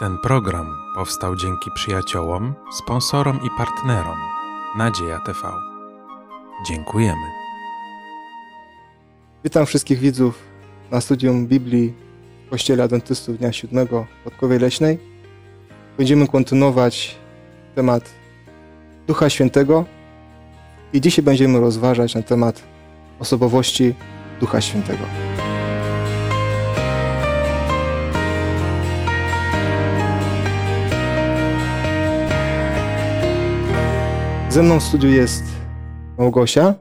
Ten program powstał dzięki przyjaciołom, sponsorom i partnerom Nadzieja TV. Dziękujemy. Witam wszystkich widzów na studium Biblii w Kościele Adwentystów Dnia Siódmego w Podkowie Leśnej. Będziemy kontynuować temat Ducha Świętego i dzisiaj będziemy rozważać na temat osobowości Ducha Świętego. Ze mną w studiu jest Małgosia,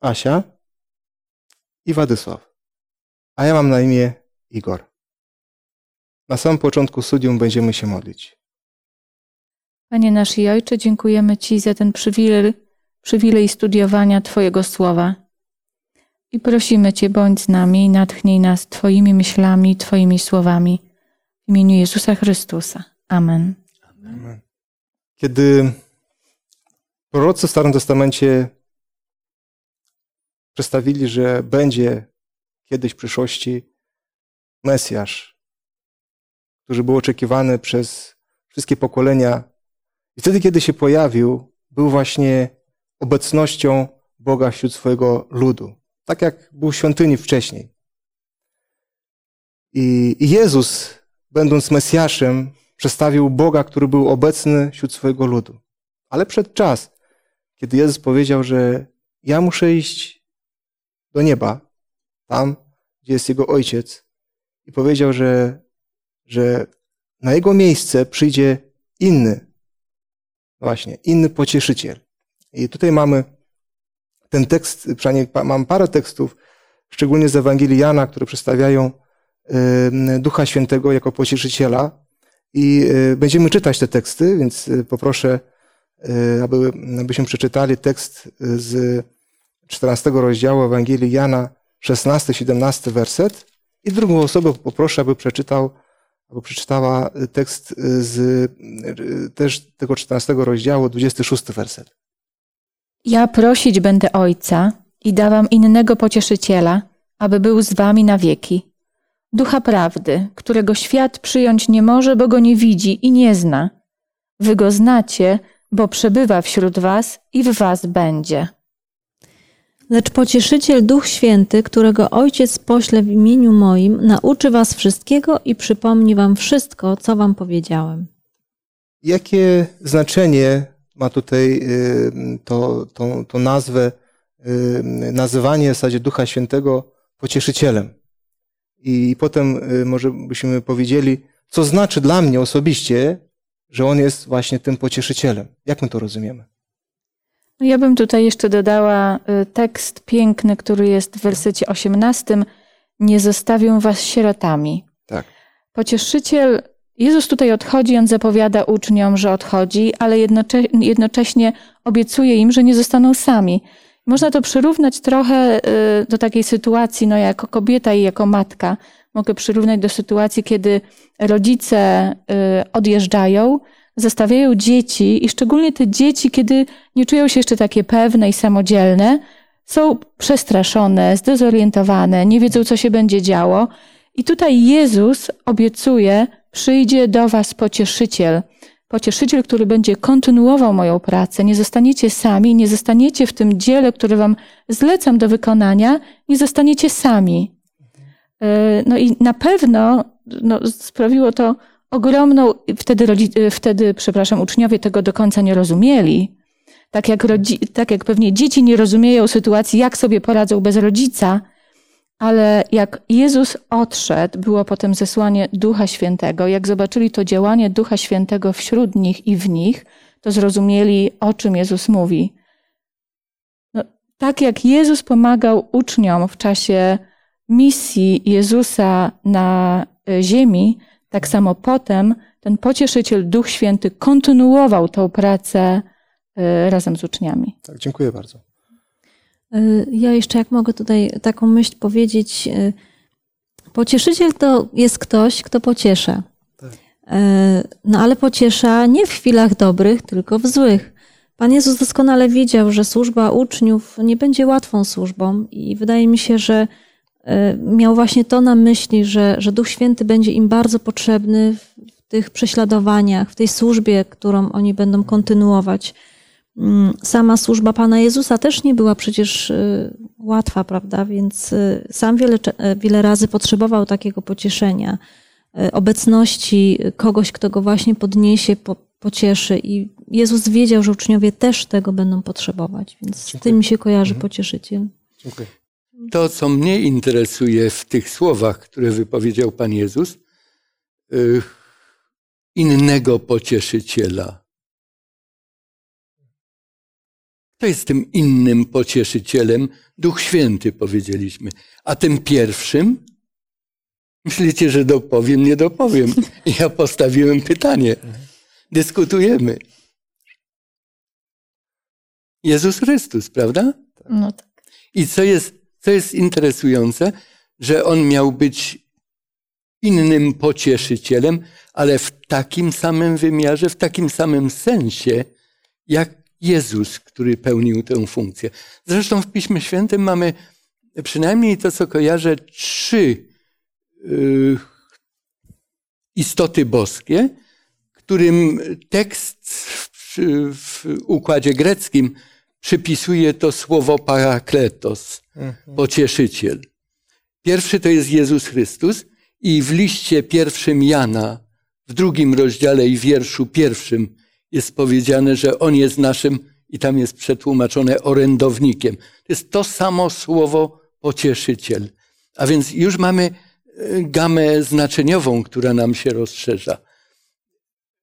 Asia i Władysław. A ja mam na imię Igor. Na samym początku studium będziemy się modlić. Panie nasz i Ojcze, dziękujemy Ci za ten przywilej, przywilej studiowania Twojego Słowa. I prosimy Cię, bądź z nami i natchnij nas Twoimi myślami Twoimi słowami. W imieniu Jezusa Chrystusa. Amen. Amen. Kiedy prorocy w Starym Testamencie przedstawili, że będzie kiedyś w przyszłości Mesjasz, który był oczekiwany przez wszystkie pokolenia, i wtedy, kiedy się pojawił, był właśnie obecnością Boga wśród swojego ludu, tak jak był w świątyni wcześniej. I Jezus, będąc Mesjaszem, przedstawił Boga, który był obecny wśród swojego ludu. Ale przed czas, kiedy Jezus powiedział, że ja muszę iść do nieba, tam, gdzie jest Jego Ojciec, i powiedział, że, że na Jego miejsce przyjdzie inny, właśnie, inny pocieszyciel. I tutaj mamy ten tekst, przynajmniej mam parę tekstów, szczególnie z Ewangelii Jana, które przedstawiają Ducha Świętego jako pocieszyciela. I będziemy czytać te teksty, więc poproszę, aby, abyśmy przeczytali tekst z 14 rozdziału Ewangelii Jana, 16-17 werset. I drugą osobę poproszę, aby przeczytał, aby przeczytała tekst z też tego 14 rozdziału, 26 werset. Ja prosić będę Ojca i dawam innego pocieszyciela, aby był z wami na wieki. Ducha prawdy, którego świat przyjąć nie może, bo go nie widzi i nie zna. Wy go znacie, bo przebywa wśród was i w was będzie. Lecz pocieszyciel Duch Święty, którego Ojciec pośle w imieniu moim, nauczy was wszystkiego i przypomni wam wszystko, co wam powiedziałem. Jakie znaczenie ma tutaj to, to, to nazwę, nazywanie w zasadzie Ducha Świętego pocieszycielem? I potem może byśmy powiedzieli, co znaczy dla mnie osobiście, że On jest właśnie tym pocieszycielem. Jak my to rozumiemy? No ja bym tutaj jeszcze dodała tekst piękny, który jest w wersecie 18. Nie zostawię was sierotami. Tak. Pocieszyciel, Jezus tutaj odchodzi, on zapowiada uczniom, że odchodzi, ale jednocześnie obiecuje im, że nie zostaną sami. Można to przyrównać trochę do takiej sytuacji, no jako kobieta i jako matka. Mogę przyrównać do sytuacji, kiedy rodzice odjeżdżają, zostawiają dzieci i szczególnie te dzieci, kiedy nie czują się jeszcze takie pewne i samodzielne, są przestraszone, zdezorientowane, nie wiedzą, co się będzie działo. I tutaj Jezus obiecuje, przyjdzie do was pocieszyciel. Pocieszyciel, który będzie kontynuował moją pracę. Nie zostaniecie sami, nie zostaniecie w tym dziele, które wam zlecam do wykonania, nie zostaniecie sami. No i na pewno no, sprawiło to ogromną, wtedy, wtedy, przepraszam, uczniowie tego do końca nie rozumieli. Tak jak, rodzi, tak jak pewnie dzieci nie rozumieją sytuacji, jak sobie poradzą bez rodzica, ale jak Jezus odszedł, było potem zesłanie Ducha Świętego. Jak zobaczyli to działanie Ducha Świętego wśród nich i w nich, to zrozumieli, o czym Jezus mówi. No, tak jak Jezus pomagał uczniom w czasie misji Jezusa na ziemi, tak samo potem ten pocieszyciel, Duch Święty, kontynuował tą pracę razem z uczniami. Tak, dziękuję bardzo. Ja jeszcze, jak mogę tutaj taką myśl powiedzieć, pocieszyciel to jest ktoś, kto pociesza. Tak. No ale pociesza nie w chwilach dobrych, tylko w złych. Pan Jezus doskonale wiedział, że służba uczniów nie będzie łatwą służbą i wydaje mi się, że miał właśnie to na myśli, że, że Duch Święty będzie im bardzo potrzebny w tych prześladowaniach, w tej służbie, którą oni będą kontynuować. Mm, sama służba Pana Jezusa też nie była przecież y, łatwa, prawda? Więc y, sam wiele, y, wiele razy potrzebował takiego pocieszenia, obecności kogoś, kto go właśnie podniesie, po, pocieszy. I Jezus wiedział, że uczniowie też tego będą potrzebować, więc Dziękuję. z tym się kojarzy mhm. pocieszyciel. Dziękuję. To, co mnie interesuje w tych słowach, które wypowiedział Pan Jezus, innego pocieszyciela To jest tym innym pocieszycielem, Duch Święty, powiedzieliśmy. A tym pierwszym, myślicie, że dopowiem, nie dopowiem. Ja postawiłem pytanie. Dyskutujemy. Jezus Chrystus, prawda? No tak. I co jest, co jest interesujące, że on miał być innym pocieszycielem, ale w takim samym wymiarze, w takim samym sensie, jak Jezus, który pełnił tę funkcję. Zresztą w Piśmie Świętym mamy przynajmniej to, co kojarzę, trzy yy, istoty boskie, którym tekst w, w układzie greckim przypisuje to słowo parakletos, mhm. pocieszyciel. Pierwszy to jest Jezus Chrystus i w liście pierwszym Jana, w drugim rozdziale i wierszu pierwszym jest powiedziane, że on jest naszym, i tam jest przetłumaczone orędownikiem. To jest to samo słowo pocieszyciel. A więc już mamy e, gamę znaczeniową, która nam się rozszerza.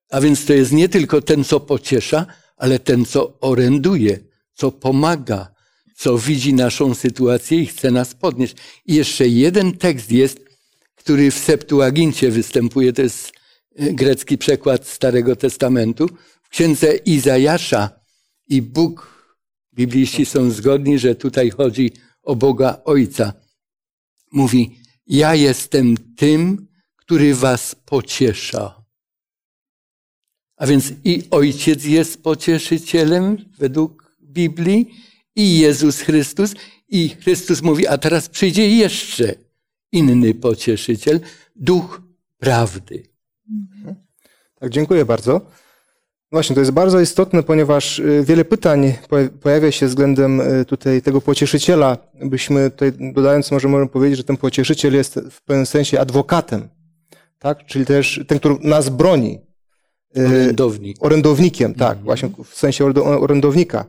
A więc to jest nie tylko ten, co pociesza, ale ten, co oręduje, co pomaga, co widzi naszą sytuację i chce nas podnieść. I jeszcze jeden tekst jest, który w Septuagincie występuje, to jest grecki przekład Starego Testamentu, księdze Izajasza i Bóg, bibliści są zgodni, że tutaj chodzi o Boga Ojca. Mówi, ja jestem tym, który was pociesza. A więc i Ojciec jest pocieszycielem według Biblii, i Jezus Chrystus, i Chrystus mówi, a teraz przyjdzie jeszcze inny pocieszyciel, Duch Prawdy. Tak, dziękuję bardzo. Właśnie, to jest bardzo istotne, ponieważ y, wiele pytań pojawia się względem y, tutaj tego pocieszyciela. Byśmy tutaj dodając, może możemy powiedzieć, że ten pocieszyciel jest w pewnym sensie adwokatem, tak? Czyli też ten, który nas broni. Y, Orędownik. Orędownikiem, tak, mhm. właśnie w sensie orędownika.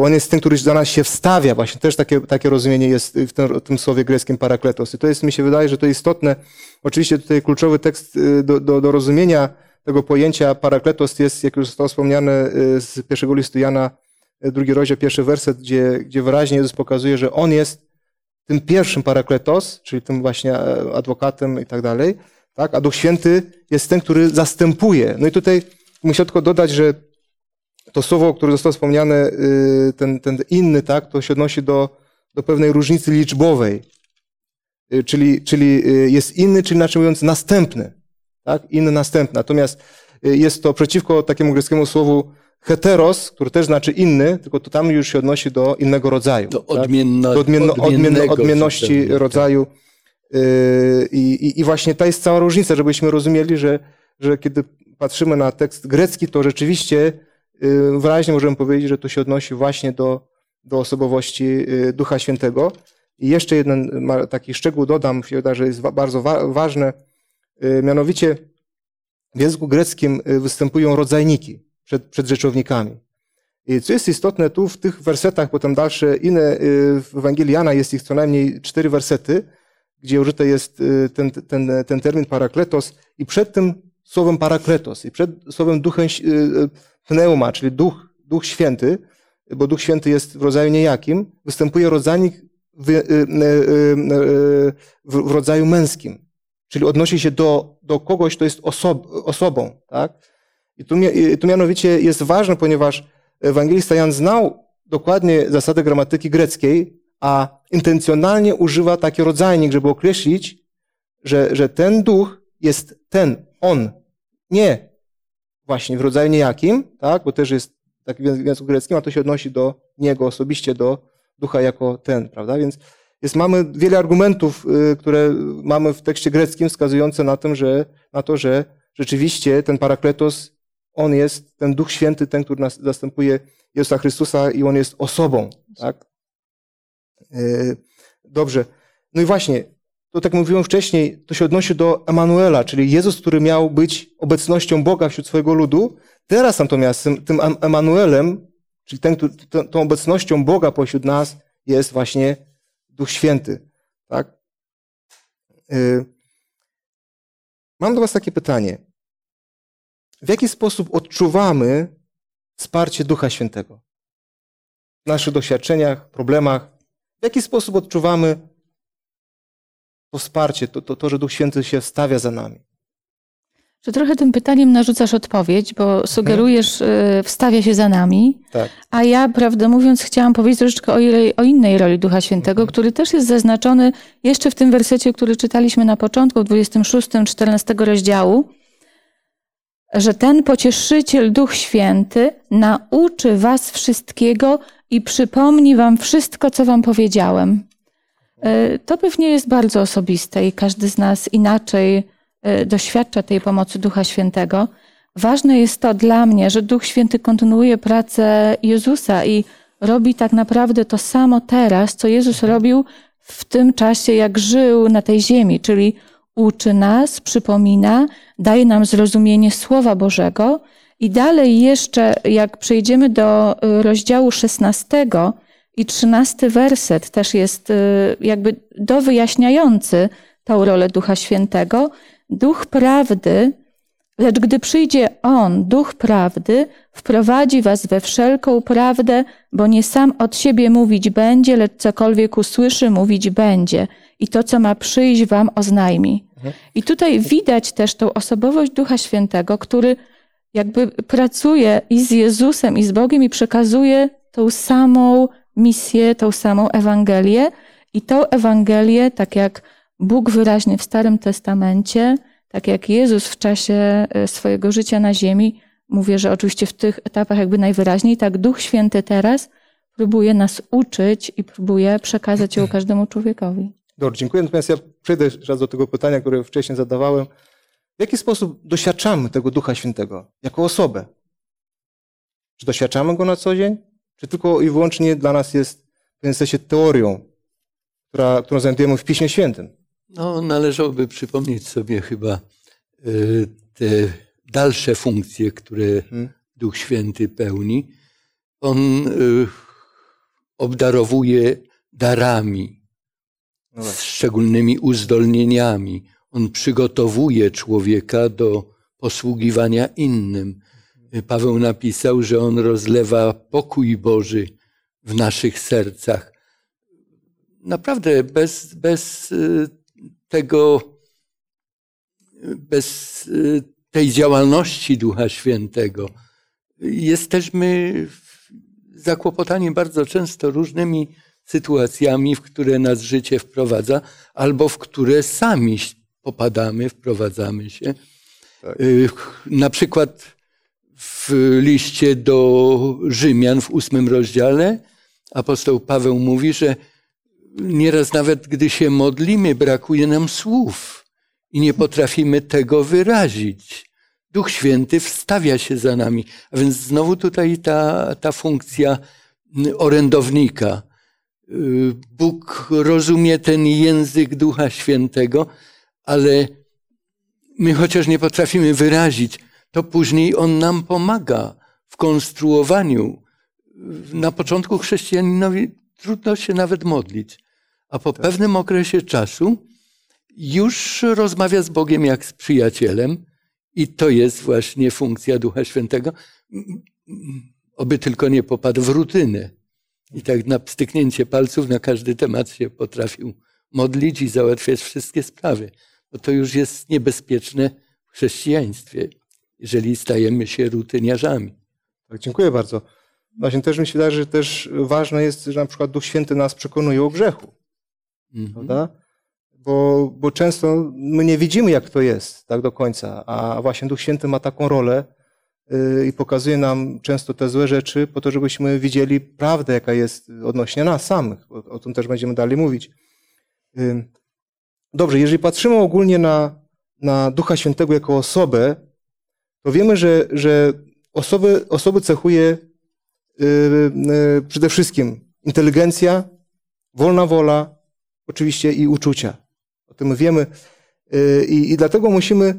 On jest ten, który za nas się wstawia, właśnie też takie, takie rozumienie jest w tym, w tym słowie greckim parakletos. I to jest, mi się wydaje, że to istotne. Oczywiście tutaj kluczowy tekst do, do, do rozumienia tego pojęcia parakletos jest, jak już zostało wspomniane y, z pierwszego listu Jana, y, drugi rozdział, pierwszy werset, gdzie, gdzie wyraźnie Jezus pokazuje, że On jest tym pierwszym parakletos, czyli tym właśnie e, adwokatem i tak dalej, tak? a Duch Święty jest ten, który zastępuje. No i tutaj muszę tylko dodać, że to słowo, które zostało wspomniane, y, ten, ten inny, tak, to się odnosi do, do pewnej różnicy liczbowej. Czyli, czyli jest inny, czyli inaczej mówiąc następny tak? inny następny. Natomiast y, jest to przeciwko takiemu greckiemu słowu heteros, który też znaczy inny, tylko to tam już się odnosi do innego rodzaju. Do, odmienno, tak? do odmienno, odmienno, odmienności tak. rodzaju. Y, I, i, I właśnie ta jest cała różnica, żebyśmy rozumieli, że, że kiedy patrzymy na tekst grecki, to rzeczywiście y, wyraźnie możemy powiedzieć, że to się odnosi właśnie do, do osobowości Ducha Świętego. I jeszcze jeden taki szczegół dodam, że jest bardzo wa ważne, Y, mianowicie w języku greckim y, występują rodzajniki przed, przed rzeczownikami. I co jest istotne tu w tych wersetach, potem dalsze inne, y, w Ewangelii Jana jest ich co najmniej cztery wersety, gdzie użyty jest ten, ten, ten termin parakletos i przed tym słowem parakletos i przed słowem duchem pneuma, czyli duch, duch święty, bo duch święty jest w rodzaju niejakim, występuje rodzajnik w, w, w rodzaju męskim czyli odnosi się do, do kogoś, kto jest osob, osobą. Tak? I tu, tu mianowicie jest ważne, ponieważ ewangelista Jan znał dokładnie zasady gramatyki greckiej, a intencjonalnie używa taki rodzajnik, żeby określić, że, że ten duch jest ten, on, nie właśnie w rodzaju niejakim, tak? bo też jest tak w języku greckim, a to się odnosi do niego osobiście, do ducha jako ten, prawda? Więc jest, mamy wiele argumentów, y, które mamy w tekście greckim wskazujące na, tym, że, na to, że rzeczywiście ten parakletos, on jest ten Duch Święty, ten, który nas zastępuje Jezusa Chrystusa i on jest osobą. Tak? Y, dobrze. No i właśnie, to tak jak mówiłem wcześniej, to się odnosi do Emanuela, czyli Jezus, który miał być obecnością Boga wśród swojego ludu. Teraz natomiast tym, tym Emanuelem, czyli ten, tą, tą obecnością Boga pośród nas jest właśnie Duch Święty. Tak? Y, mam do Was takie pytanie. W jaki sposób odczuwamy wsparcie Ducha Świętego? W naszych doświadczeniach, problemach? W jaki sposób odczuwamy to wsparcie, to, to, to że Duch Święty się stawia za nami? Że trochę tym pytaniem narzucasz odpowiedź, bo sugerujesz, mhm. wstawia się za nami. Tak. A ja, prawdę mówiąc, chciałam powiedzieć troszeczkę o, o innej roli Ducha Świętego, mhm. który też jest zaznaczony jeszcze w tym wersecie, który czytaliśmy na początku, w 26, 14 rozdziału, że ten pocieszyciel, Duch Święty, nauczy was wszystkiego i przypomni wam wszystko, co wam powiedziałem. E, to pewnie jest bardzo osobiste i każdy z nas inaczej e, doświadcza tej pomocy Ducha Świętego. Ważne jest to dla mnie, że Duch Święty kontynuuje pracę Jezusa i robi tak naprawdę to samo teraz, co Jezus robił w tym czasie, jak żył na tej ziemi, czyli uczy nas, przypomina, daje nam zrozumienie Słowa Bożego. I dalej jeszcze, jak przejdziemy do e, rozdziału 16, i trzynasty werset też jest y, jakby dowyjaśniający tą rolę Ducha Świętego. Duch prawdy, lecz gdy przyjdzie On, Duch prawdy, wprowadzi was we wszelką prawdę, bo nie sam od siebie mówić będzie, lecz cokolwiek usłyszy, mówić będzie. I to, co ma przyjść, wam oznajmi. I tutaj widać też tą osobowość Ducha Świętego, który jakby pracuje i z Jezusem, i z Bogiem i przekazuje tą samą misję, tą samą Ewangelię i tą Ewangelię, tak jak Bóg wyraźnie w Starym Testamencie, tak jak Jezus w czasie e, swojego życia na ziemi, mówię, że oczywiście w tych etapach jakby najwyraźniej, tak Duch Święty teraz próbuje nas uczyć i próbuje przekazać ją każdemu człowiekowi. Dobrze, dziękuję. Natomiast ja przejdę raz do tego pytania, które wcześniej zadawałem. W jaki sposób doświadczamy tego Ducha Świętego jako osobę? Czy doświadczamy go na co dzień? Czy tylko i wyłącznie dla nas jest w pewnym sensie teorią, która, którą znajdujemy w Piśmie Świętym? No, należałoby przypomnieć sobie chyba y, te dalsze funkcje, które hmm. Duch Święty pełni. On y, obdarowuje darami, no z szczególnymi uzdolnieniami. On przygotowuje człowieka do posługiwania innym. Paweł napisał, że on rozlewa pokój Boży w naszych sercach. Naprawdę bez, bez y, tego, bez y, tej działalności Ducha Świętego jesteśmy zakłopotani bardzo często różnymi sytuacjami, w które nas życie wprowadza, albo w które sami popadamy, wprowadzamy się. Tak. Y, na przykład w liście do Rzymian w ósmym rozdziale apostoł Paweł mówi, że nieraz nawet gdy się modlimy, brakuje nam słów i nie potrafimy tego wyrazić. Duch Święty wstawia się za nami. A więc znowu tutaj ta, ta funkcja orędownika. Bóg rozumie ten język Ducha Świętego, ale my chociaż nie potrafimy wyrazić, to później on nam pomaga w konstruowaniu. Na początku chrześcijaninowi trudno się nawet modlić, a po tak. pewnym okresie czasu już rozmawia z Bogiem jak z przyjacielem i to jest właśnie funkcja Ducha Świętego. Oby tylko nie popadł w rutynę. I tak na styknięcie palców na każdy temat się potrafił modlić i załatwiać wszystkie sprawy. Bo to już jest niebezpieczne w chrześcijaństwie jeżeli stajemy się rutyniarzami. Tak, dziękuję bardzo. Właśnie też mi się wydaje, że też ważne jest, że na przykład Duch Święty nas przekonuje o grzechu. Mhm. Prawda? Bo, bo często my nie widzimy, jak to jest tak do końca, a właśnie Duch Święty ma taką rolę yy, i pokazuje nam często te złe rzeczy po to, żebyśmy widzieli prawdę, jaka jest odnośnie nas samych. O, o tym też będziemy dalej mówić. Dobrze, jeżeli patrzymy ogólnie na, na Ducha Świętego jako osobę, to wiemy, że, że osoby, osoby cechuje przede wszystkim inteligencja, wolna wola, oczywiście i uczucia. O tym wiemy. I, i dlatego musimy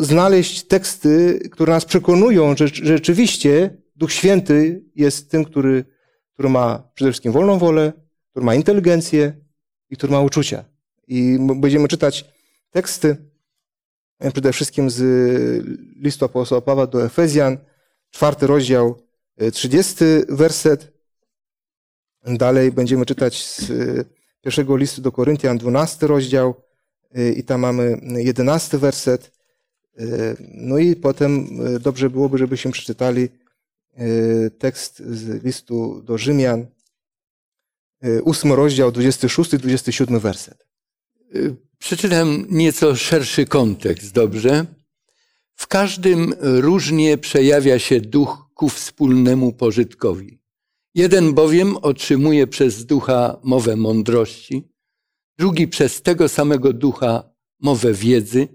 znaleźć teksty, które nas przekonują, że rzeczywiście Duch Święty jest tym, który, który ma przede wszystkim wolną wolę, który ma inteligencję i który ma uczucia. I będziemy czytać teksty przede wszystkim z listu apostoła Pawła do Efezjan, czwarty rozdział, e, trzydziesty werset. Dalej będziemy czytać z e, pierwszego listu do Koryntian, dwunasty rozdział i tam mamy jedenasty werset. No i potem dobrze byłoby, żebyśmy przeczytali tekst z listu do Rzymian, ósmy rozdział, 26 27 werset. Przeczytam nieco szerszy kontekst, dobrze? W każdym różnie przejawia się duch ku wspólnemu pożytkowi. Jeden bowiem otrzymuje przez ducha mowę mądrości, drugi przez tego samego ducha mowę wiedzy,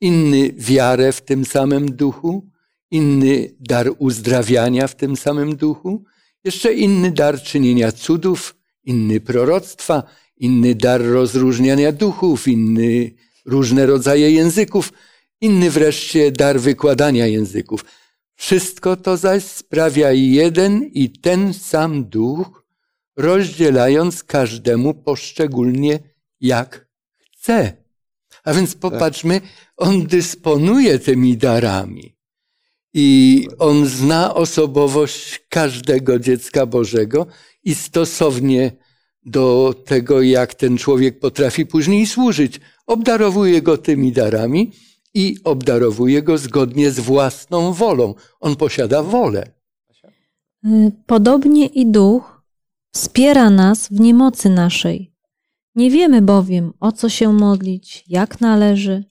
inny wiarę w tym samym duchu, inny dar uzdrawiania w tym samym duchu, jeszcze inny dar czynienia cudów, inny proroctwa, inny dar rozróżniania duchów, inny różne rodzaje języków, inny wreszcie dar wykładania języków. Wszystko to zaś sprawia jeden i ten sam duch, rozdzielając każdemu poszczególnie jak chce. A więc popatrzmy, on dysponuje tymi darami. I on zna osobowość każdego dziecka Bożego i stosownie do tego, jak ten człowiek potrafi później służyć. Obdarowuje go tymi darami i obdarowuje go zgodnie z własną wolą. On posiada wolę. Podobnie i duch wspiera nas w niemocy naszej. Nie wiemy bowiem, o co się modlić, jak należy,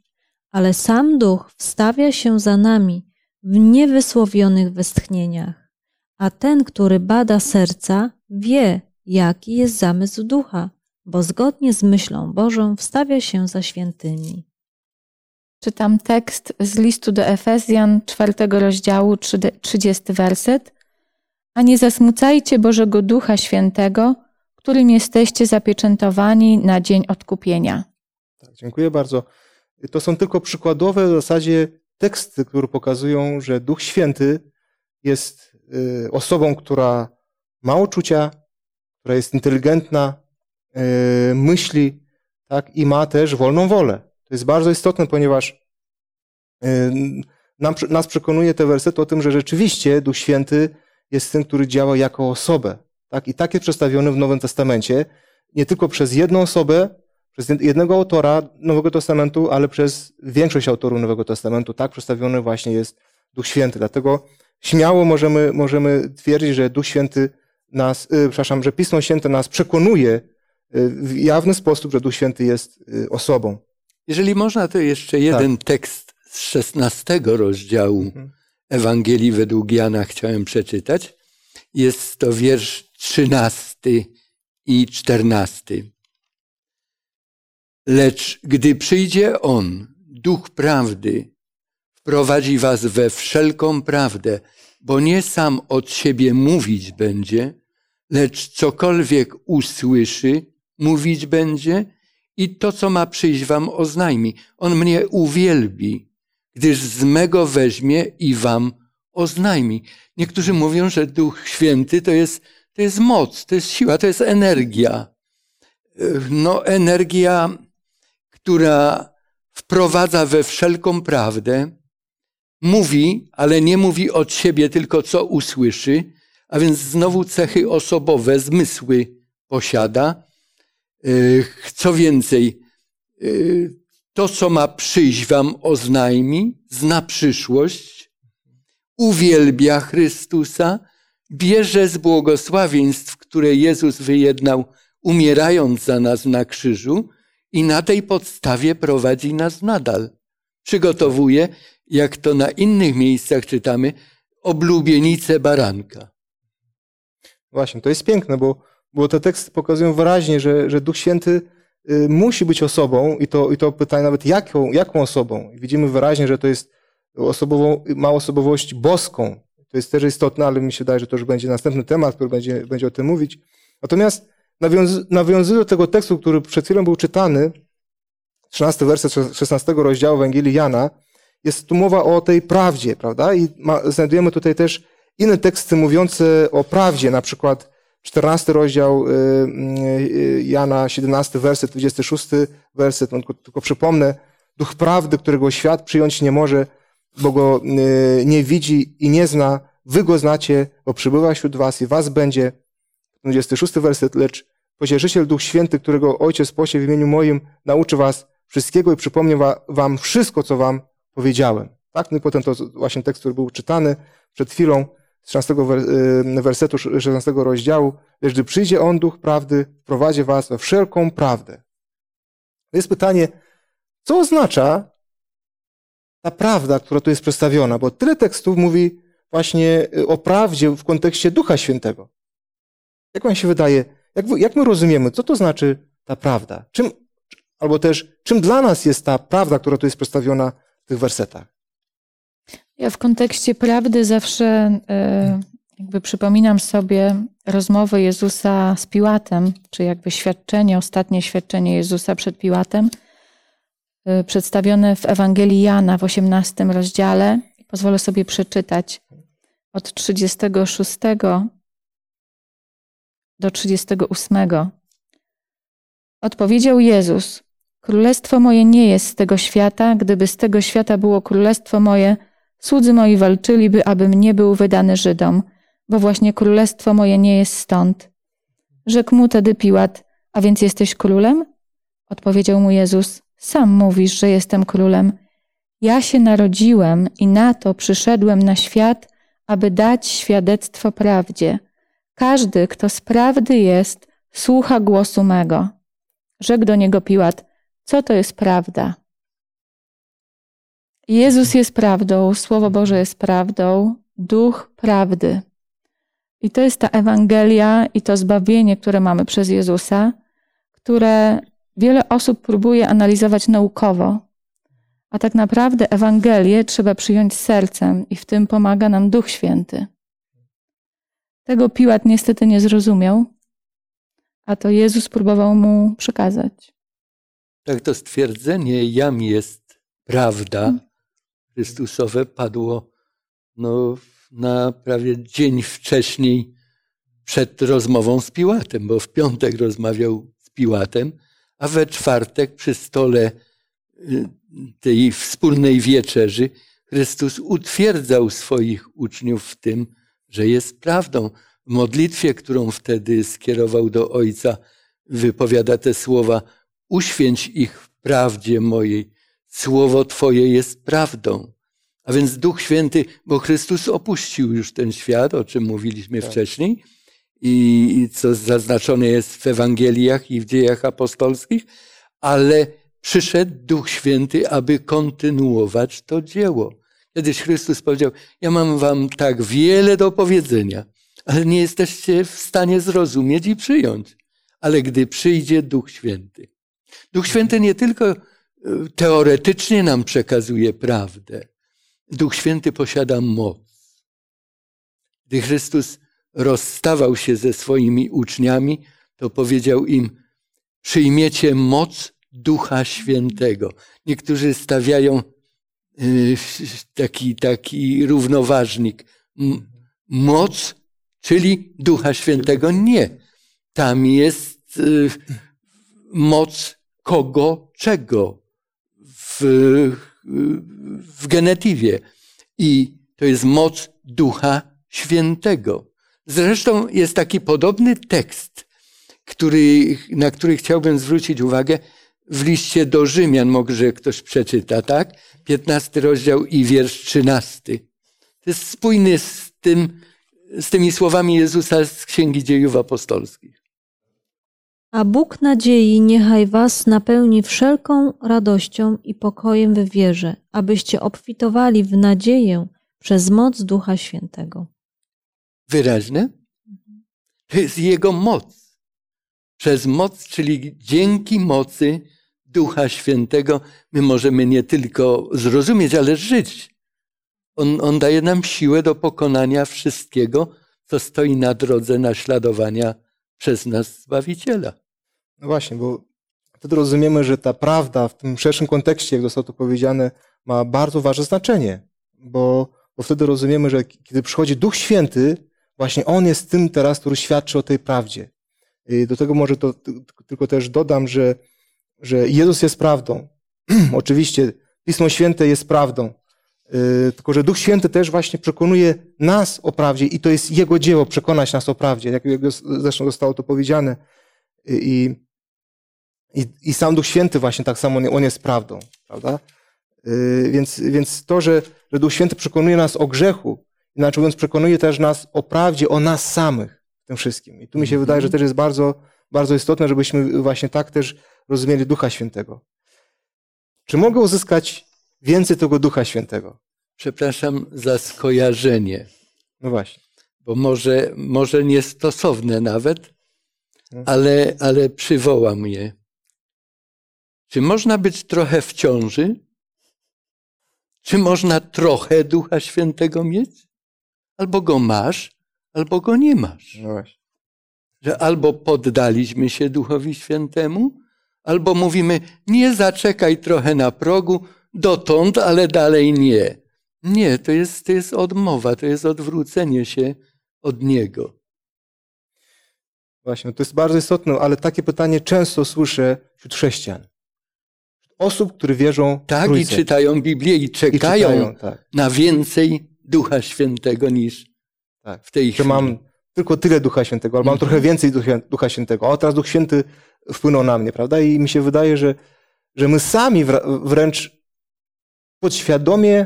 ale sam duch wstawia się za nami w niewysłowionych westchnieniach. A ten, który bada serca, wie, jaki jest zamysł ducha, bo zgodnie z myślą Bożą wstawia się za świętymi. Czytam tekst z listu do Efezjan, czwartego rozdziału, trzydziesty werset. A nie zasmucajcie Bożego Ducha Świętego, którym jesteście zapieczętowani na dzień odkupienia. Tak, dziękuję bardzo. To są tylko przykładowe w zasadzie teksty, które pokazują, że Duch Święty jest y, osobą, która ma uczucia, która jest inteligentna, e, myśli tak, i ma też wolną wolę. To jest bardzo istotne, ponieważ e, nas przekonuje te wersety o tym, że rzeczywiście Duch Święty jest tym, który działa jako osobę. Tak? I tak jest przedstawiony w Nowym Testamencie, nie tylko przez jedną osobę, przez jednego autora Nowego Testamentu, ale przez większość autorów Nowego Testamentu. Tak przedstawiony właśnie jest Duch Święty. Dlatego śmiało możemy, możemy twierdzić, że Duch Święty nas, y, przepraszam, że Pismo Święte nas przekonuje y, w jawny sposób, że Duch Święty jest y, osobą. Jeżeli można, to jeszcze jeden tak. tekst z szesnastego rozdziału mhm. Ewangelii według Jana chciałem przeczytać. Jest to wiersz trzynasty i czternasty. Lecz gdy przyjdzie On, Duch Prawdy, wprowadzi was we wszelką prawdę, bo nie sam od siebie mówić będzie, lecz cokolwiek usłyszy, mówić będzie i to, co ma przyjść, wam oznajmi. On mnie uwielbi, gdyż z mego weźmie i wam oznajmi. Niektórzy mówią, że Duch Święty to jest, to jest moc, to jest siła, to jest energia. No, energia, która wprowadza we wszelką prawdę, mówi, ale nie mówi od siebie, tylko co usłyszy, a więc znowu cechy osobowe, zmysły posiada. Y, co więcej, y, to, co ma przyjść, wam oznajmi, zna przyszłość, uwielbia Chrystusa, bierze z błogosławieństw, które Jezus wyjednał, umierając za nas na krzyżu, i na tej podstawie prowadzi nas nadal. Przygotowuje, jak to na innych miejscach czytamy, oblubienicę baranka. Właśnie, to jest piękne, bo, bo te teksty pokazują wyraźnie, że, że Duch Święty y, musi być osobą, i to, i to pytanie nawet jaką, jaką osobą. Widzimy wyraźnie, że to jest osobową, ma osobowość boską. To jest też istotne, ale mi się wydaje, że to już będzie następny temat, który będzie, będzie o tym mówić. Natomiast nawiąz, nawiązuję do tego tekstu, który przed chwilą był czytany, 13 werset 16 rozdziału Ewangelii Jana, jest tu mowa o tej prawdzie, prawda? I ma, znajdujemy tutaj też inne teksty mówiące o prawdzie, na przykład 14 rozdział y, y, Jana, 17 werset, 26 werset, no, tylko, przypomnę, duch prawdy, którego świat przyjąć nie może, bo go y, nie widzi i nie zna, wy go znacie, bo przybywa wśród was i was będzie. 26 werset, lecz pocieszyciel Duch Święty, którego Ojciec posie w imieniu moim, nauczy was wszystkiego i przypomnie wam wszystko, co wam powiedziałem. Tak? No i potem to właśnie tekst, który był czytany przed chwilą, z 13 wersetu 16 rozdziału, lecz gdy przyjdzie On, Duch Prawdy, wprowadzi was we wszelką prawdę. To jest pytanie, co oznacza ta prawda, która tu jest przedstawiona, bo tyle tekstów mówi właśnie y, o prawdzie w kontekście Ducha Świętego. Jak wam się wydaje, jak, jak my rozumiemy, co to znaczy ta prawda? Czym, albo też, czym dla nas jest ta prawda, która tu jest przedstawiona w tych wersetach? Ja w kontekście prawdy zawsze e, jakby przypominam sobie rozmowę Jezusa z Piłatem, czy jakby świadczenie, ostatnie świadczenie Jezusa przed Piłatem, e, przedstawione w Ewangelii Jana w 18 rozdziale. Pozwolę sobie przeczytać od 36 do 38. Odpowiedział Jezus: Królestwo moje nie jest z tego świata, gdyby z tego świata było królestwo moje, Słudzy moi walczyliby, abym nie był wydany Żydom, bo właśnie królestwo moje nie jest stąd. Rzekł mu tedy Piłat, a więc jesteś królem? Odpowiedział mu Jezus, sam mówisz, że jestem królem. Ja się narodziłem i na to przyszedłem na świat, aby dać świadectwo prawdzie. Każdy, kto z prawdy jest, słucha głosu mego. Rzekł do niego Piłat, co to jest prawda? Jezus jest prawdą, Słowo Boże jest prawdą, duch prawdy. I to jest ta Ewangelia i to zbawienie, które mamy przez Jezusa, które wiele osób próbuje analizować naukowo. A tak naprawdę Ewangelię trzeba przyjąć sercem i w tym pomaga nam Duch Święty. Tego Piłat niestety nie zrozumiał, a to Jezus próbował mu przekazać. Tak to stwierdzenie jam jest prawda hmm. Chrystusowe padło no, na prawie dzień wcześniej przed rozmową z Piłatem, bo w piątek rozmawiał z Piłatem, a we czwartek przy stole y, tej wspólnej wieczerzy Chrystus utwierdzał swoich uczniów w tym, że jest prawdą. W modlitwie, którą wtedy skierował do Ojca, wypowiada te słowa: Uświęć ich w prawdzie mojej, Słowo Twoje jest prawdą. A więc Duch Święty, bo Chrystus opuścił już ten świat, o czym mówiliśmy tak. wcześniej, i co zaznaczone jest w Ewangeliach i w dziejach apostolskich, ale przyszedł Duch Święty, aby kontynuować to dzieło. Kiedyś Chrystus powiedział: Ja mam wam tak wiele do powiedzenia, ale nie jesteście w stanie zrozumieć i przyjąć. Ale gdy przyjdzie Duch Święty, Duch Święty nie tylko teoretycznie nam przekazuje prawdę. Duch Święty posiada moc. Gdy Chrystus rozstawał się ze swoimi uczniami, to powiedział im: Przyjmiecie moc Ducha Świętego. Niektórzy stawiają y, taki, taki równoważnik. Moc, czyli Ducha Świętego. Nie. Tam jest y, moc kogo, czego w, w genetywie. I to jest moc Ducha Świętego. Zresztą jest taki podobny tekst, który, na który chciałbym zwrócić uwagę w liście do Rzymian. Może ktoś przeczyta, tak? 15 rozdział i wiersz 13. To jest spójny z, tym, z tymi słowami Jezusa z Księgi Dziejów Apostolskich. A Bóg nadziei niechaj was napełni wszelką radością i pokojem w wierze, abyście obfitowali w nadzieję przez moc Ducha Świętego. Wyraźne? To jest Jego moc. Przez moc, czyli dzięki mocy Ducha Świętego, my możemy nie tylko zrozumieć, ale żyć. On, on daje nam siłę do pokonania wszystkiego, co stoi na drodze naśladowania przez nas Zbawiciela. No właśnie, bo wtedy rozumiemy, że ta prawda w tym szerszym kontekście, jak zostało to powiedziane, ma bardzo ważne znaczenie, bo, bo wtedy rozumiemy, że kiedy przychodzi Duch Święty, właśnie On jest tym teraz, który świadczy o tej prawdzie. I do tego może to tylko też dodam, że, że Jezus jest prawdą. Oczywiście Pismo Święte jest prawdą, yy, tylko że Duch Święty też właśnie przekonuje nas o prawdzie i to jest Jego dzieło przekonać nas o prawdzie, jak zresztą zostało to powiedziane. I, i, i sam Duch Święty właśnie tak samo, On jest prawdą, prawda? Yy, więc, więc to, że, że Duch Święty przekonuje nas o grzechu, inaczej mówiąc, przekonuje też nas o prawdzie, o nas samych w tym wszystkim. I tu mi się wydaje, że też jest bardzo, bardzo istotne, żebyśmy właśnie tak też rozumieli Ducha Świętego. Czy mogę uzyskać więcej tego Ducha Świętego? Przepraszam za skojarzenie. No właśnie. Bo może, może niestosowne nawet. Ale, ale przywołam je. Czy można być trochę w ciąży? Czy można trochę Ducha Świętego mieć? Albo go masz, albo go nie masz. No. Że albo poddaliśmy się Duchowi Świętemu, albo mówimy, nie zaczekaj trochę na progu, dotąd, ale dalej nie. Nie, to jest, to jest odmowa, to jest odwrócenie się od Niego. Właśnie, to jest bardzo istotne, ale takie pytanie często słyszę wśród chrześcijan osób, które wierzą Tak, w i czytają Biblię i czekają, I czytają tak. na więcej Ducha Świętego niż tak. w tej że chwili. mam tylko tyle Ducha Świętego, albo mam trochę Mhm. więcej Ducha, Świętego. O, teraz Duch Święty wpłynął na mnie, prawda? I mi się wydaje, że, że my sami wręcz podświadomie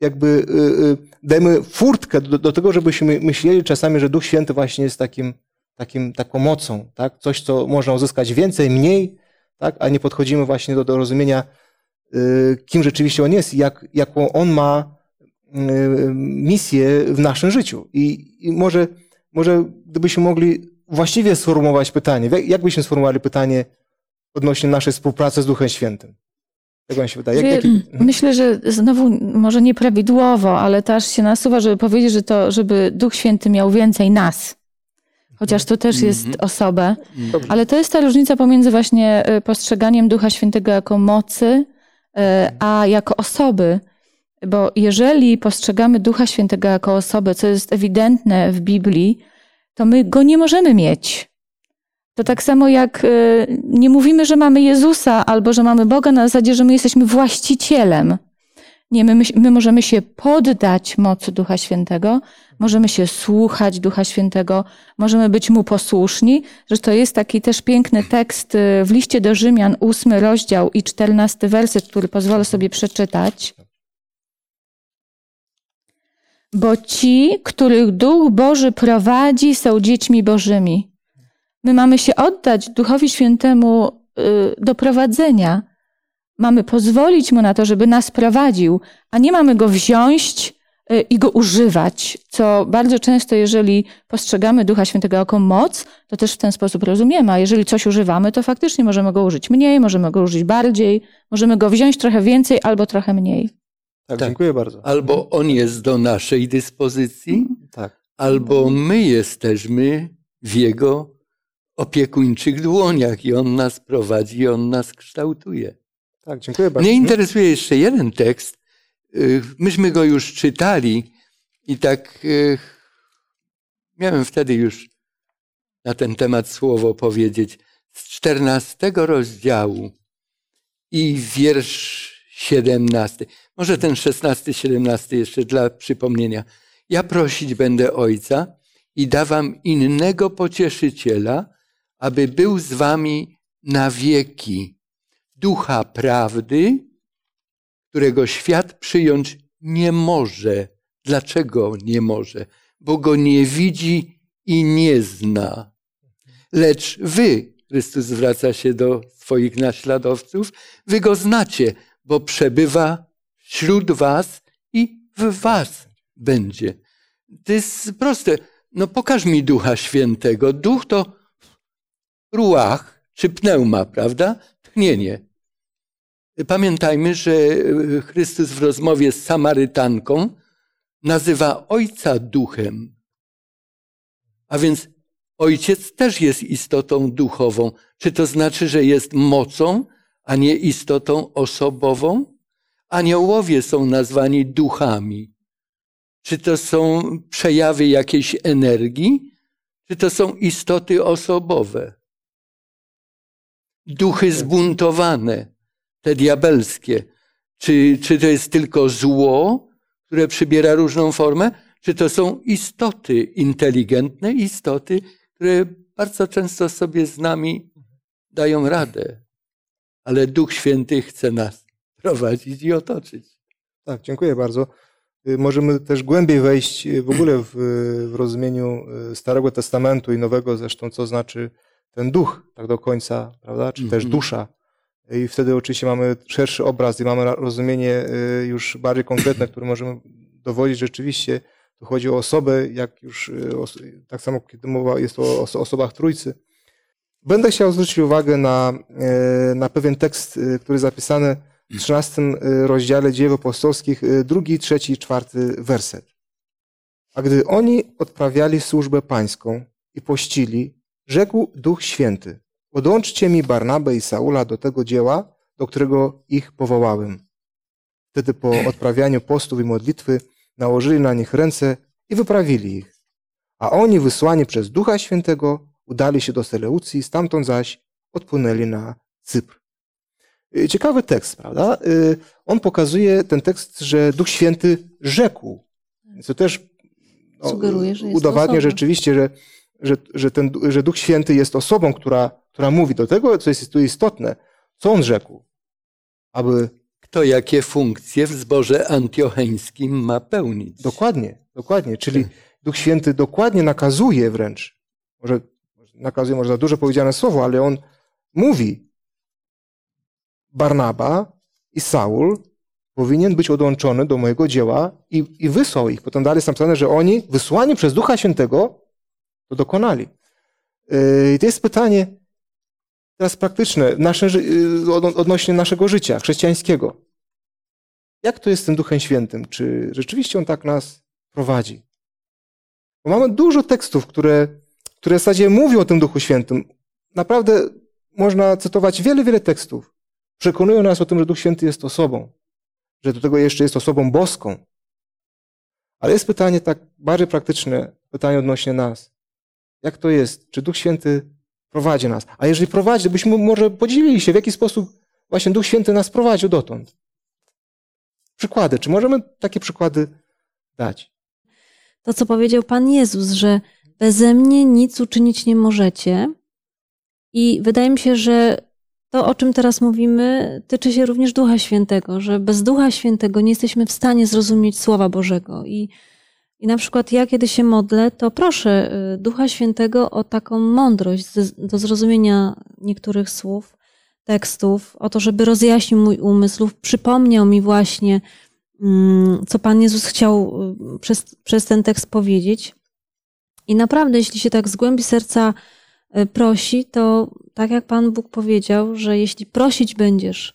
jakby y, y, dajemy furtkę do, do, tego, żebyśmy myśleli czasami, że Duch Święty właśnie jest takim, takim, taką mocą, tak? Coś, co można uzyskać więcej, mniej, tak? a nie podchodzimy właśnie do, do rozumienia, y, kim rzeczywiście on jest i jak, jaką on ma y, misję w naszym życiu. I, i może, może gdybyśmy mogli właściwie sformułować pytanie, jak byśmy sformułowali pytanie odnośnie naszej współpracy z Duchem Świętym? Jak się wydaje? Jak, jaki... Myślę, że znowu może nieprawidłowo, ale też się nasuwa, żeby powiedzieć, że to, żeby Duch Święty miał więcej nas chociaż to też jest Mhm. osobę. Ale to jest ta różnica pomiędzy właśnie y, postrzeganiem Ducha Świętego jako mocy, y, a jako osoby. Bo jeżeli postrzegamy Ducha Świętego jako osobę, co jest ewidentne w Biblii, to my go nie możemy mieć. To tak samo jak y, nie mówimy, że mamy Jezusa albo że mamy Boga na zasadzie, że my jesteśmy właścicielem. Nie, my, my możemy się poddać mocy Ducha Świętego, możemy się słuchać Ducha Świętego, możemy być Mu posłuszni, że to jest taki też piękny tekst w liście do Rzymian, ósmy rozdział i czternasty werset, który pozwolę sobie przeczytać. Bo ci, których Duch Boży prowadzi, są dziećmi Bożymi. My mamy się oddać Duchowi Świętemu do prowadzenia. Mamy pozwolić Mu na to, żeby nas prowadził, a nie mamy Go wziąć i Go używać, co bardzo często, jeżeli postrzegamy Ducha Świętego jako moc, to też w ten sposób rozumiemy, a jeżeli coś używamy, to faktycznie możemy Go użyć mniej, możemy Go użyć bardziej, możemy Go wziąć trochę więcej albo trochę mniej. Tak, tak. dziękuję bardzo. Albo On jest do naszej dyspozycji, tak. albo my jesteśmy w Jego opiekuńczych dłoniach i On nas prowadzi, i On nas kształtuje. Tak, dziękuję bardzo. Mnie interesuje jeszcze jeden tekst. Myśmy go już czytali i tak miałem wtedy już na ten temat słowo powiedzieć. Z czternastego rozdziału i wiersz siedemnasty. Może ten szesnasty, siedemnasty jeszcze dla przypomnienia. Ja prosić będę Ojca i dawam innego pocieszyciela, aby był z wami na wieki ducha prawdy, którego świat przyjąć nie może. Dlaczego nie może? Bo go nie widzi i nie zna. Lecz wy, Chrystus zwraca się do swoich naśladowców, wy go znacie, bo przebywa wśród was i w was będzie. To jest proste. No pokaż mi Ducha Świętego. Duch to ruach czy pneuma, prawda? Tchnienie. Pamiętajmy, że Chrystus w rozmowie z Samarytanką nazywa Ojca duchem. A więc Ojciec też jest istotą duchową. Czy to znaczy, że jest mocą, a nie istotą osobową? Aniołowie są nazwani duchami. Czy to są przejawy jakiejś energii, czy to są istoty osobowe? Duchy zbuntowane, te diabelskie. Czy, czy to jest tylko zło, które przybiera różną formę, czy to są istoty inteligentne, istoty, które bardzo często sobie z nami dają radę, ale Duch Święty chce nas prowadzić i otoczyć. Tak, dziękuję bardzo. Y, możemy też głębiej wejść y, w ogóle w, w rozumieniu y, Starego Testamentu i Nowego, zresztą co znaczy ten duch tak do końca, prawda? Czy też Mhm. dusza. I wtedy oczywiście mamy szerszy obraz i mamy rozumienie już bardziej konkretne, które możemy dowodzić rzeczywiście. Tu chodzi o osobę, jak już tak samo kiedy mowa jest o osobach trójcy. Będę chciał zwrócić uwagę na, na pewien tekst, który jest zapisany w 13 rozdziale dziejów apostolskich, drugi, trzeci, czwarty werset. A gdy oni odprawiali służbę pańską i pościli, rzekł Duch Święty, odłączcie mi Barnabę i Saula do tego dzieła, do którego ich powołałem. Wtedy po odprawianiu postów i modlitwy nałożyli na nich ręce i wyprawili ich. A oni, wysłani przez Ducha Świętego, udali się do Seleucji, stamtąd zaś odpłynęli na Cypr. Ciekawy tekst, prawda? On pokazuje ten tekst, że Duch Święty rzekł. Co też no, Sugeruje, że jest udowadnia rzeczywiście, że, że, że, ten, że Duch Święty jest osobą, która, która mówi do tego, co jest tu istotne. Co on rzekł? Aby kto jakie funkcje w zborze antiocheńskim ma pełnić. Dokładnie, dokładnie. Czyli Duch Święty dokładnie nakazuje wręcz, może nakazuje, może za dużo powiedziane słowo, ale on mówi, Barnaba i Saul powinien być odłączony do mojego dzieła i, i wysłał ich. Potem dalej jest napisane, że oni, wysłani przez Ducha Świętego, dokonali. I to jest pytanie teraz praktyczne nasze, odnośnie naszego życia chrześcijańskiego. Jak to jest z tym Duchem Świętym? Czy rzeczywiście On tak nas prowadzi? Bo mamy dużo tekstów, które, które w zasadzie mówią o tym Duchu Świętym. Naprawdę można cytować wiele, wiele tekstów. Przekonują nas o tym, że Duch Święty jest osobą, że do tego jeszcze jest osobą boską. Ale jest pytanie tak bardziej praktyczne, pytanie odnośnie nas. Jak to jest? Czy Duch Święty prowadzi nas? A jeżeli prowadzi, to byśmy może podzielili się, w jaki sposób właśnie Duch Święty nas prowadził dotąd. Przykłady. Czy możemy takie przykłady dać? To, co powiedział Pan Jezus, że beze mnie nic uczynić nie możecie. I wydaje mi się, że to, o czym teraz mówimy, tyczy się również Ducha Świętego, że bez Ducha Świętego nie jesteśmy w stanie zrozumieć Słowa Bożego. I, i na przykład ja, kiedy się modlę, to proszę y, Ducha Świętego o taką mądrość do zrozumienia niektórych słów, tekstów, o to, żeby rozjaśnił mój umysł, przypomniał mi właśnie, mm, co Pan Jezus chciał y, przez, przez ten tekst powiedzieć. I naprawdę, jeśli się tak z głębi serca y, prosi, to tak jak Pan Bóg powiedział, że jeśli prosić będziesz,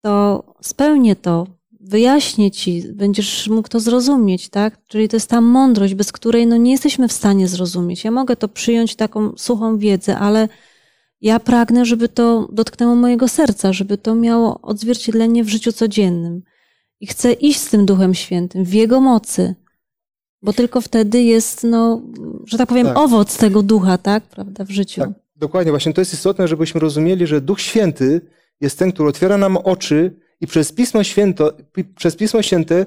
to spełnię to, wyjaśnię ci, będziesz mógł to zrozumieć, tak? Czyli to jest ta mądrość, bez której no nie jesteśmy w stanie zrozumieć. Ja mogę to przyjąć taką suchą wiedzę, ale ja pragnę, żeby to dotknęło mojego serca, żeby to miało odzwierciedlenie w życiu codziennym. I chcę iść z tym Duchem Świętym, w Jego mocy, bo tylko wtedy jest, no, że tak powiem, tak. owoc tego ducha, tak, prawda, w życiu. Tak, dokładnie. Właśnie to jest istotne, żebyśmy rozumieli, że Duch Święty jest ten, który otwiera nam oczy i przez Pismo, Święto, przez Pismo Święte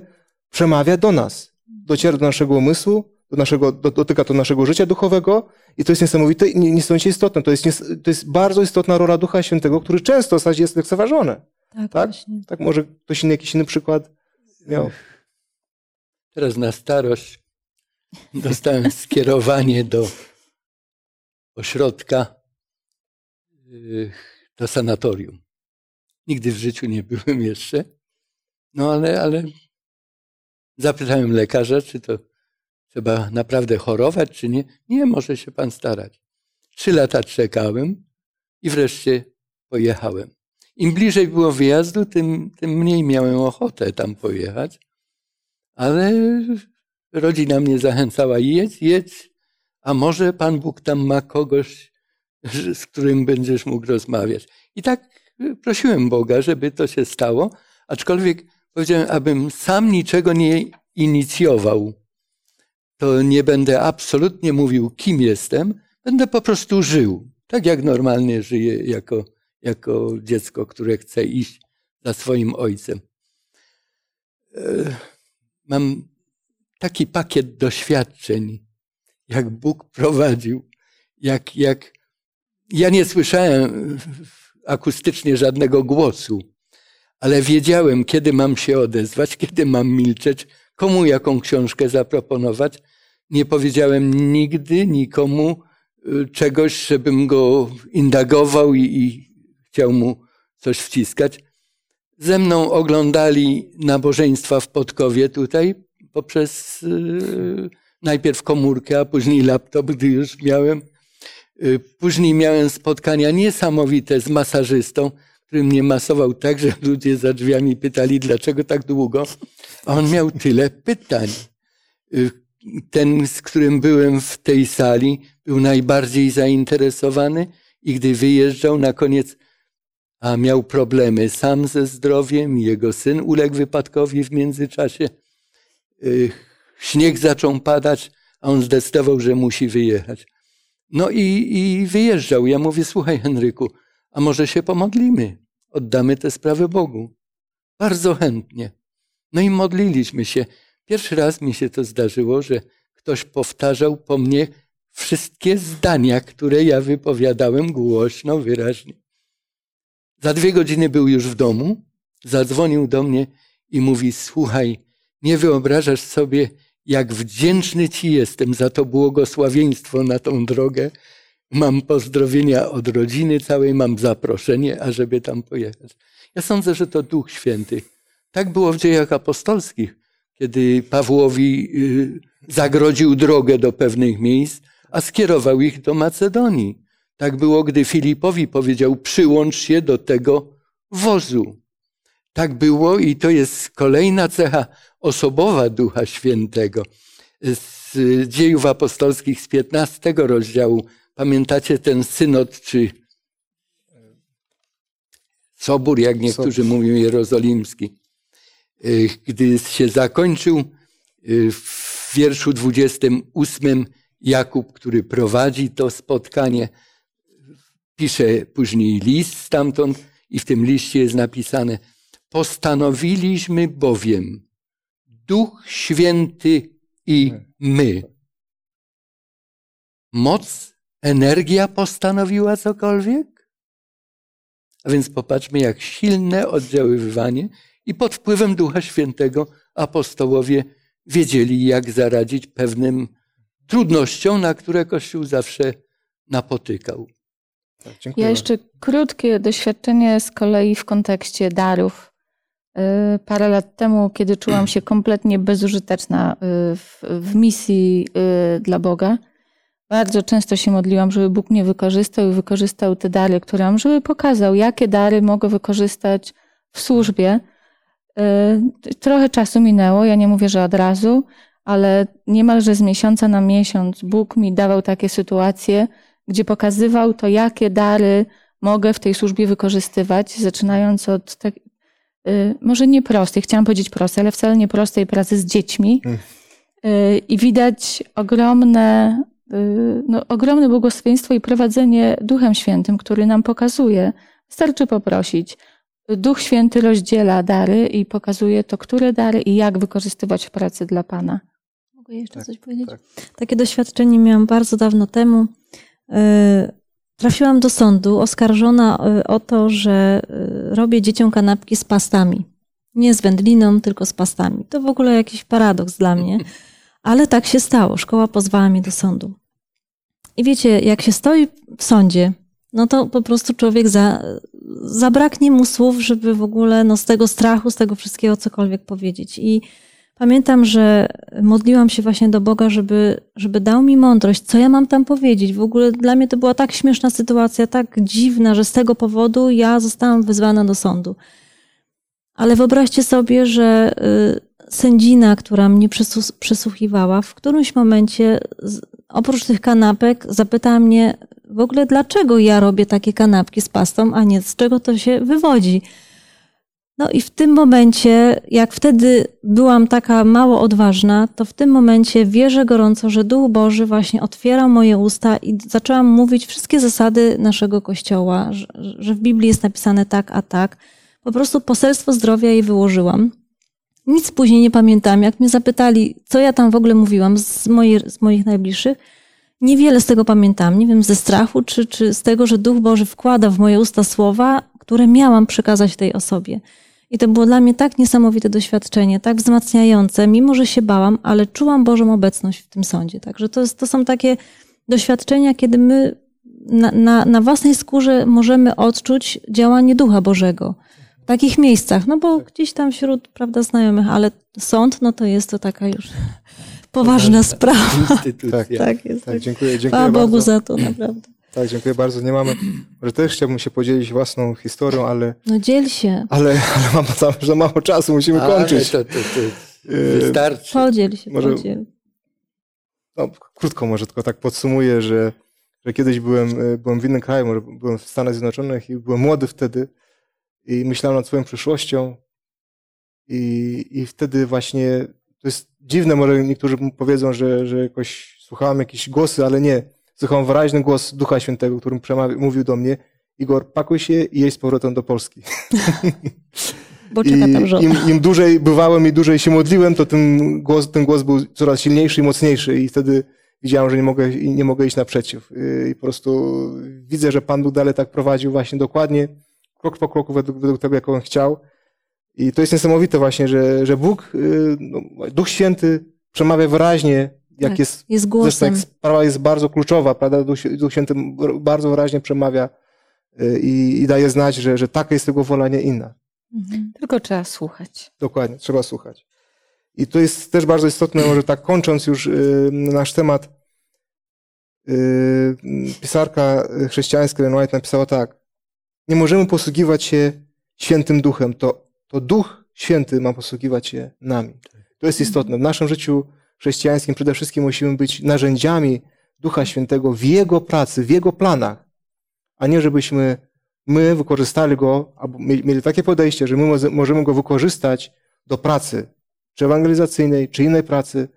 przemawia do nas. Dociera do naszego umysłu, do naszego, dotyka to naszego życia duchowego i to jest niesamowite i niesamowicie istotne. To jest, to jest bardzo istotna rola Ducha Świętego, który często w zasadzie jest lekceważony. Tak, tak? tak może ktoś inny, jakiś inny przykład miał. Teraz na starość dostałem skierowanie do ośrodka, y, do sanatorium. Nigdy w życiu nie byłem jeszcze. No ale, ale zapytałem lekarza, czy to trzeba naprawdę chorować, czy nie. Nie, może się pan starać. Trzy lata czekałem i wreszcie pojechałem. Im bliżej było wyjazdu, tym, tym mniej miałem ochotę tam pojechać, ale rodzina mnie zachęcała, jedź, jedź, a może Pan Bóg tam ma kogoś, z którym będziesz mógł rozmawiać. I tak prosiłem Boga, żeby to się stało, aczkolwiek powiedziałem, abym sam niczego nie inicjował. To nie będę absolutnie mówił, kim jestem, będę po prostu żył, tak jak normalnie żyję jako, jako dziecko, które chce iść za swoim ojcem. E, mam taki pakiet doświadczeń, jak Bóg prowadził, jak, jak ja nie słyszałem akustycznie żadnego głosu, ale wiedziałem, kiedy mam się odezwać, kiedy mam milczeć, komu jaką książkę zaproponować. Nie powiedziałem nigdy nikomu y, czegoś, żebym go indagował i, i chciał mu coś wciskać. Ze mną oglądali nabożeństwa w Podkowie tutaj poprzez yy, najpierw komórkę, a później laptop, gdy już miałem. Yy, później miałem spotkania niesamowite z masażystą, który mnie masował tak, że ludzie za drzwiami pytali, dlaczego tak długo. A on miał tyle pytań. Yy, ten, z którym byłem w tej sali, był najbardziej zainteresowany i gdy wyjeżdżał, na koniec a miał problemy sam ze zdrowiem, jego syn uległ wypadkowi w międzyczasie. Y, śnieg zaczął padać, a on zdecydował, że musi wyjechać. No i, i wyjeżdżał. Ja mówię, słuchaj Henryku, a może się pomodlimy? Oddamy tę sprawę Bogu. Bardzo chętnie. No i modliliśmy się. Pierwszy raz mi się to zdarzyło, że ktoś powtarzał po mnie wszystkie zdania, które ja wypowiadałem głośno, wyraźnie. Za dwie godziny był już w domu, zadzwonił do mnie i mówi: Słuchaj, nie wyobrażasz sobie, jak wdzięczny Ci jestem za to błogosławieństwo na tą drogę. Mam pozdrowienia od rodziny całej, mam zaproszenie, ażeby tam pojechać. Ja sądzę, że to Duch Święty. Tak było w dziejach apostolskich, kiedy Pawłowi y, zagrodził drogę do pewnych miejsc, a skierował ich do Macedonii. Tak było, gdy Filipowi powiedział: Przyłącz się do tego wozu. Tak było i to jest kolejna cecha osobowa Ducha Świętego. Z dziejów apostolskich z 15 rozdziału, pamiętacie ten synod czy sobór, jak niektórzy sobór. mówią, jerozolimski. Gdy się zakończył w wierszu 28 Jakub, który prowadzi to spotkanie, pisze później list stamtąd i w tym liście jest napisane: Postanowiliśmy bowiem, Duch Święty i my. Moc, energia postanowiła cokolwiek? A więc popatrzmy, jak silne oddziaływanie i pod wpływem Ducha Świętego apostołowie wiedzieli, jak zaradzić pewnym trudnościom, na które Kościół zawsze napotykał. Tak, ja jeszcze krótkie doświadczenie z kolei w kontekście darów. Y, parę lat temu, kiedy czułam się kompletnie bezużyteczna y, w, w misji y, dla Boga, bardzo często się modliłam, żeby Bóg mnie wykorzystał i wykorzystał te dary, które mam, żeby pokazał, jakie dary mogę wykorzystać w służbie. Trochę czasu minęło, ja nie mówię, że od razu, ale niemalże z miesiąca na miesiąc Bóg mi dawał takie sytuacje, gdzie pokazywał to, jakie dary mogę w tej służbie wykorzystywać, zaczynając od tak, może nie prostej, chciałam powiedzieć prostej, ale wcale nie prostej pracy z dziećmi. Mm. Y, I widać ogromne, y, no, ogromne błogosławieństwo i prowadzenie Duchem Świętym, który nam pokazuje. Wystarczy poprosić. Duch Święty rozdziela dary i pokazuje to, które dary i jak wykorzystywać w pracy dla Pana. Mogę jeszcze tak, coś powiedzieć? Tak. Takie doświadczenie miałam bardzo dawno temu. Trafiłam do sądu oskarżona e, o to, że e, robię dzieciom kanapki z pastami. Nie z wędliną, tylko z pastami. To w ogóle jakiś paradoks dla mnie, ale tak się stało. Szkoła pozwała mnie do sądu. I wiecie, jak się stoi w sądzie, no to po prostu człowiek za, zabraknie mu słów, żeby w ogóle no, z tego strachu, z tego wszystkiego cokolwiek powiedzieć. I Pamiętam, że modliłam się właśnie do Boga, żeby, żeby dał mi mądrość, co ja mam tam powiedzieć. W ogóle dla mnie to była tak śmieszna sytuacja, tak dziwna, że z tego powodu ja zostałam wezwana do sądu. Ale wyobraźcie sobie, że y, sędzina, która mnie przesłuchiwała, w którymś momencie oprócz tych kanapek zapytała mnie w ogóle, dlaczego ja robię takie kanapki z pastą, a nie z czego to się wywodzi. No i w tym momencie, jak wtedy byłam taka mało odważna, to w tym momencie wierzę gorąco, że Duch Boży właśnie otwiera moje usta i zaczęłam mówić wszystkie zasady naszego Kościoła, że, że w Biblii jest napisane tak, a tak. Po prostu poselstwo zdrowia jej wyłożyłam. Nic później nie pamiętam. Jak mnie zapytali, co ja tam w ogóle mówiłam z, moich, z moich najbliższych, niewiele z tego pamiętam. Nie wiem, ze strachu, czy, czy z tego, że Duch Boży wkłada w moje usta słowa, które miałam przekazać tej osobie. I to było dla mnie tak niesamowite doświadczenie, tak wzmacniające, mimo że się bałam, ale czułam Bożą obecność w tym sądzie. Także to, jest, to są takie doświadczenia, kiedy my na, na, na własnej skórze możemy odczuć działanie Ducha Bożego w takich miejscach. No bo gdzieś tam wśród prawda, znajomych, ale sąd, no to jest to taka już poważna sprawa. Tak, tak, jest. Tak, dziękuję, dziękuję Chwała Bogu bardzo. za to, naprawdę. Tak, dziękuję bardzo. Nie mamy. Może też chciałbym się podzielić własną historią, ale. No dziel się. Ale, ale mam za, za mało czasu, musimy Ale kończyć. to, to, to Yy, wystarczy. Podziel się, Może- podziel. No, krótko może tylko tak podsumuję, że, że kiedyś byłem, y, byłem w innym kraju, może byłem w Stanach Zjednoczonych i byłem młody wtedy i myślałem nad swoją przyszłością i, i wtedy właśnie, to jest dziwne, może niektórzy powiedzą, że, że jakoś słuchałem jakieś głosy, ale nie. Słuchałem wyraźny głos Ducha Świętego, którym przemawiał, mówił do mnie, Igor, pakuj się i jedź z powrotem do Polski. Bo czeka tam żona. im, im dłużej bywałem i dłużej się modliłem, to tym głos, ten głos był coraz silniejszy i mocniejszy i wtedy widziałem, że nie mogę, nie mogę iść naprzeciw. I po prostu widzę, że Pan Bóg dalej tak prowadził właśnie dokładnie, krok po kroku według, według tego, jak On chciał. I to jest niesamowite właśnie, że, że Bóg, y, no, Duch Święty przemawia wyraźnie, jak Tak, jest Jest Zresztą głosem. jak sprawa jest bardzo kluczowa, prawda? Duch, Świę- Duch Święty bardzo wyraźnie przemawia y, i, i daje znać, że, że taka jest Jego wola, nie inna. Mhm. Tylko trzeba słuchać. Dokładnie, trzeba słuchać. I to jest też bardzo istotne, może tak kończąc już y, nasz temat, y, pisarka chrześcijańska Ellen White napisała tak. Nie możemy posługiwać się świętym duchem, to, to duch święty ma posługiwać się nami. To jest istotne. W naszym życiu chrześcijańskim przede wszystkim musimy być narzędziami Ducha Świętego w Jego pracy, w Jego planach, a nie żebyśmy my wykorzystali go, albo mieli takie podejście, że my możemy go wykorzystać do pracy, czy ewangelizacyjnej, czy innej pracy,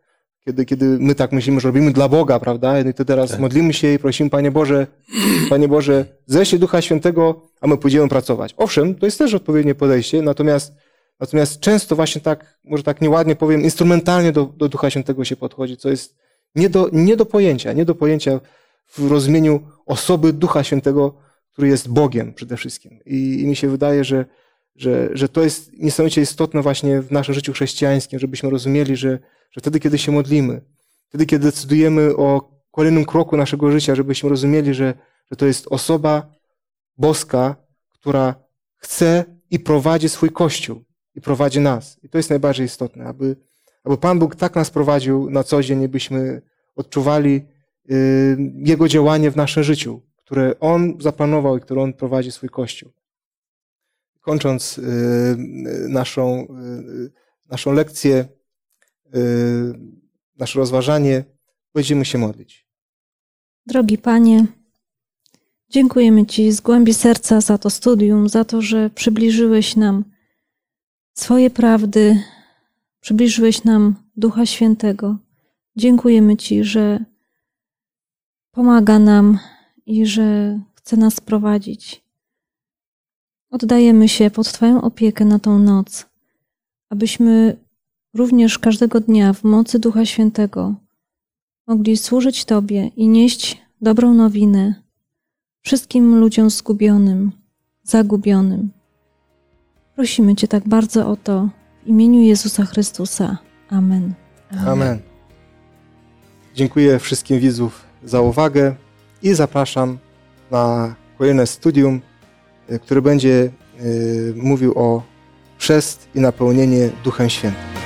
kiedy, kiedy my tak myślimy, że robimy dla Boga, prawda? I to teraz Tak. modlimy się i prosimy, Panie Boże, Panie Boże, ześlij Ducha Świętego, a my pójdziemy pracować. Owszem, to jest też odpowiednie podejście, natomiast, natomiast często właśnie tak, może tak nieładnie powiem, instrumentalnie do, do Ducha Świętego się podchodzi, co jest nie do, nie do pojęcia, nie do pojęcia w rozumieniu osoby Ducha Świętego, który jest Bogiem przede wszystkim. I, i mi się wydaje, że, że, że to jest niesamowicie istotne właśnie w naszym życiu chrześcijańskim, żebyśmy rozumieli, że, że wtedy, kiedy się modlimy, wtedy, kiedy decydujemy o kolejnym kroku naszego życia, żebyśmy rozumieli, że, że to jest osoba boska, która chce i prowadzi swój Kościół i prowadzi nas. I to jest najbardziej istotne, aby, aby Pan Bóg tak nas prowadził na co dzień, byśmy odczuwali y, Jego działanie w naszym życiu, które On zaplanował i które On prowadzi swój Kościół. Kończąc y, naszą, y, naszą lekcję, nasze rozważanie, będziemy się modlić. Drogi Panie, dziękujemy Ci z głębi serca za to studium, za to, że przybliżyłeś nam swoje prawdy, przybliżyłeś nam Ducha Świętego. Dziękujemy Ci, że pomaga nam i że chce nas prowadzić. Oddajemy się pod Twoją opiekę na tą noc, abyśmy również każdego dnia w mocy Ducha Świętego mogli służyć Tobie i nieść dobrą nowinę wszystkim ludziom zgubionym, zagubionym. Prosimy Cię tak bardzo o to w imieniu Jezusa Chrystusa. Amen. Amen. Dziękuję wszystkim widzów za uwagę i zapraszam na kolejne studium, y, które będzie y, mówił o chrzest i napełnienie Duchem Świętym.